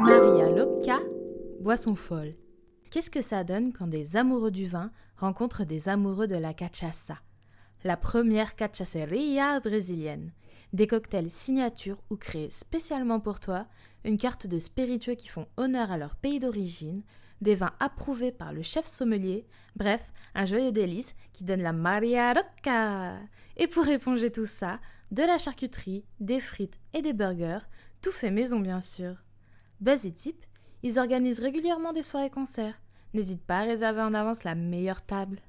Maria Loca, boisson folle. Qu'est-ce que ça donne quand des amoureux du vin rencontrent des amoureux de la cachaça? La première cachaceria brésilienne. Des cocktails signature ou créés spécialement pour toi, une carte de spiritueux qui font honneur à leur pays d'origine, des vins approuvés par le chef sommelier, bref, un joyeux délice qui donne la Maria Rocca. Et pour éponger tout ça, de la charcuterie, des frites et des burgers, tout fait maison bien sûr. Buzz et Tip, ils organisent régulièrement des soirées concerts. N'hésite pas à réserver en avance la meilleure table.